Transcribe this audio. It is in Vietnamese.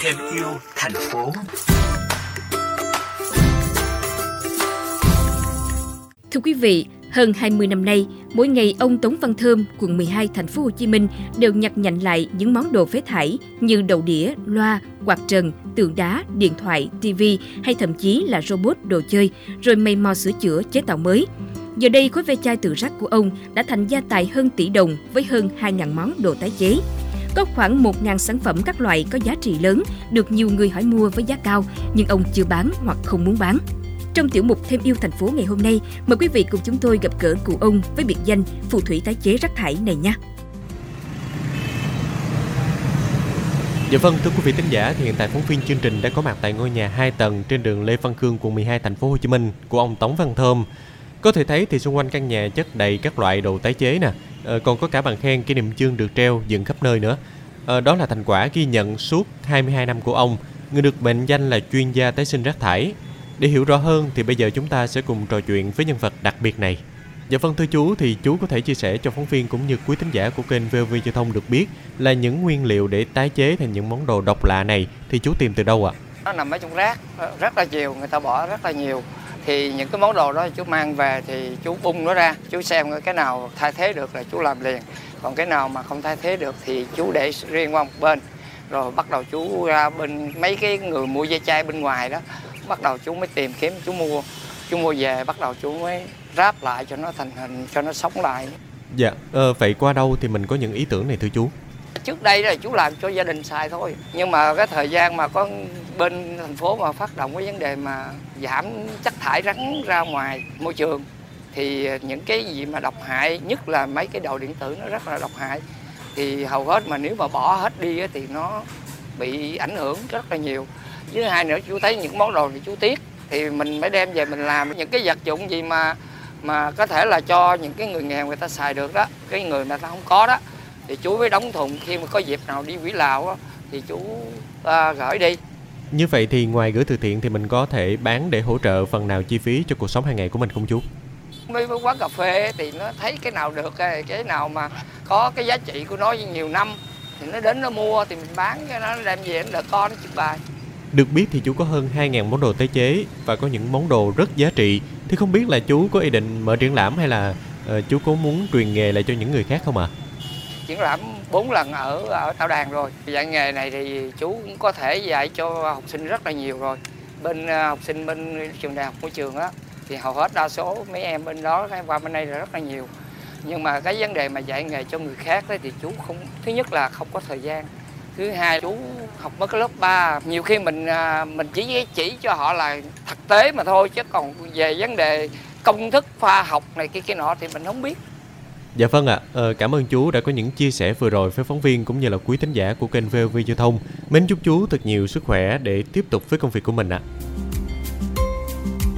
thêm yêu thành phố Thưa quý vị, hơn 20 năm nay, mỗi ngày ông Tống Văn Thơm, quận 12 thành phố Hồ Chí Minh đều nhặt nhạnh lại những món đồ phế thải như đầu đĩa, loa, quạt trần, tường đá, điện thoại, tivi hay thậm chí là robot đồ chơi, rồi mày mò sửa chữa chế tạo mới. Giờ đây, khối ve chai từ rác của ông đã thành gia tài hơn tỷ đồng với hơn 2.000 món đồ tái chế. Có khoảng 1.000 sản phẩm các loại có giá trị lớn được nhiều người hỏi mua với giá cao, nhưng ông chưa bán hoặc không muốn bán. Trong tiểu mục Thêm yêu thành phố ngày hôm nay, mời quý vị cùng chúng tôi gặp gỡ cụ ông với biệt danh phù thủy tái chế rác thải này nha. Dạ vâng, thưa quý vị thính giả, thì hiện tại phóng viên chương trình đã có mặt tại ngôi nhà 2 tầng trên đường Lê Văn Khương, quận 12, thành phố Hồ Chí Minh của ông Tống Văn Thơm. Có thể thấy thì xung quanh căn nhà chất đầy các loại đồ tái chế nè, ờ, còn có cả bằng khen kỷ niệm chương được treo dựng khắp nơi nữa. Ờ, đó là thành quả ghi nhận suốt 22 năm của ông, người được mệnh danh là chuyên gia tái sinh rác thải. Để hiểu rõ hơn thì bây giờ chúng ta sẽ cùng trò chuyện với nhân vật đặc biệt này. Dạ vâng thưa chú thì chú có thể chia sẻ cho phóng viên cũng như quý thính giả của kênh VOV Giao thông được biết là những nguyên liệu để tái chế thành những món đồ độc lạ này thì chú tìm từ đâu ạ? nó nằm ở trong rác rất là nhiều người ta bỏ rất là nhiều thì những cái món đồ đó chú mang về thì chú bung nó ra chú xem cái nào thay thế được là chú làm liền. Còn cái nào mà không thay thế được thì chú để riêng qua một bên. Rồi bắt đầu chú ra bên mấy cái người mua dây chai bên ngoài đó bắt đầu chú mới tìm kiếm chú mua. Chú mua về bắt đầu chú mới ráp lại cho nó thành hình cho nó sống lại. Dạ, ờ, vậy qua đâu thì mình có những ý tưởng này thưa chú? trước đây là chú làm cho gia đình xài thôi nhưng mà cái thời gian mà có bên thành phố mà phát động cái vấn đề mà giảm chất thải rắn ra ngoài môi trường thì những cái gì mà độc hại nhất là mấy cái đồ điện tử nó rất là độc hại thì hầu hết mà nếu mà bỏ hết đi thì nó bị ảnh hưởng rất là nhiều. Với hai nữa chú thấy những món đồ thì chú tiếc thì mình mới đem về mình làm những cái vật dụng gì mà mà có thể là cho những cái người nghèo người ta xài được đó cái người mà ta không có đó thì chú mới đóng thùng. Khi mà có dịp nào đi quỹ lào đó, thì chú à, gửi đi. Như vậy thì ngoài gửi từ thiện thì mình có thể bán để hỗ trợ phần nào chi phí cho cuộc sống hàng ngày của mình không chú? mấy quán cà phê thì nó thấy cái nào được cái nào mà có cái giá trị của nó nhiều năm thì nó đến nó mua thì mình bán cái nó đem về nó đỡ con nó chụp bài Được biết thì chú có hơn 2.000 món đồ tái chế và có những món đồ rất giá trị. Thì không biết là chú có ý định mở triển lãm hay là ờ, chú có muốn truyền nghề lại cho những người khác không ạ? Triển lãm bốn lần ở ở Thảo Đàn rồi. Dạy nghề này thì chú cũng có thể dạy cho học sinh rất là nhiều rồi. Bên à, học sinh bên trường đại học môi trường á, thì hầu hết đa số mấy em bên đó qua bên đây là rất là nhiều. Nhưng mà cái vấn đề mà dạy nghề cho người khác đấy thì chú không, thứ nhất là không có thời gian. Thứ hai, chú học mới cái lớp 3 nhiều khi mình à, mình chỉ chỉ cho họ là thực tế mà thôi, chứ còn về vấn đề công thức, khoa học này kia kia nọ thì mình không biết. Dạ vâng ạ, ờ, cảm ơn chú đã có những chia sẻ vừa rồi với phóng viên cũng như là quý thính giả của kênh VOV Giao thông. Mến chúc chú thật nhiều sức khỏe để tiếp tục với công việc của mình ạ.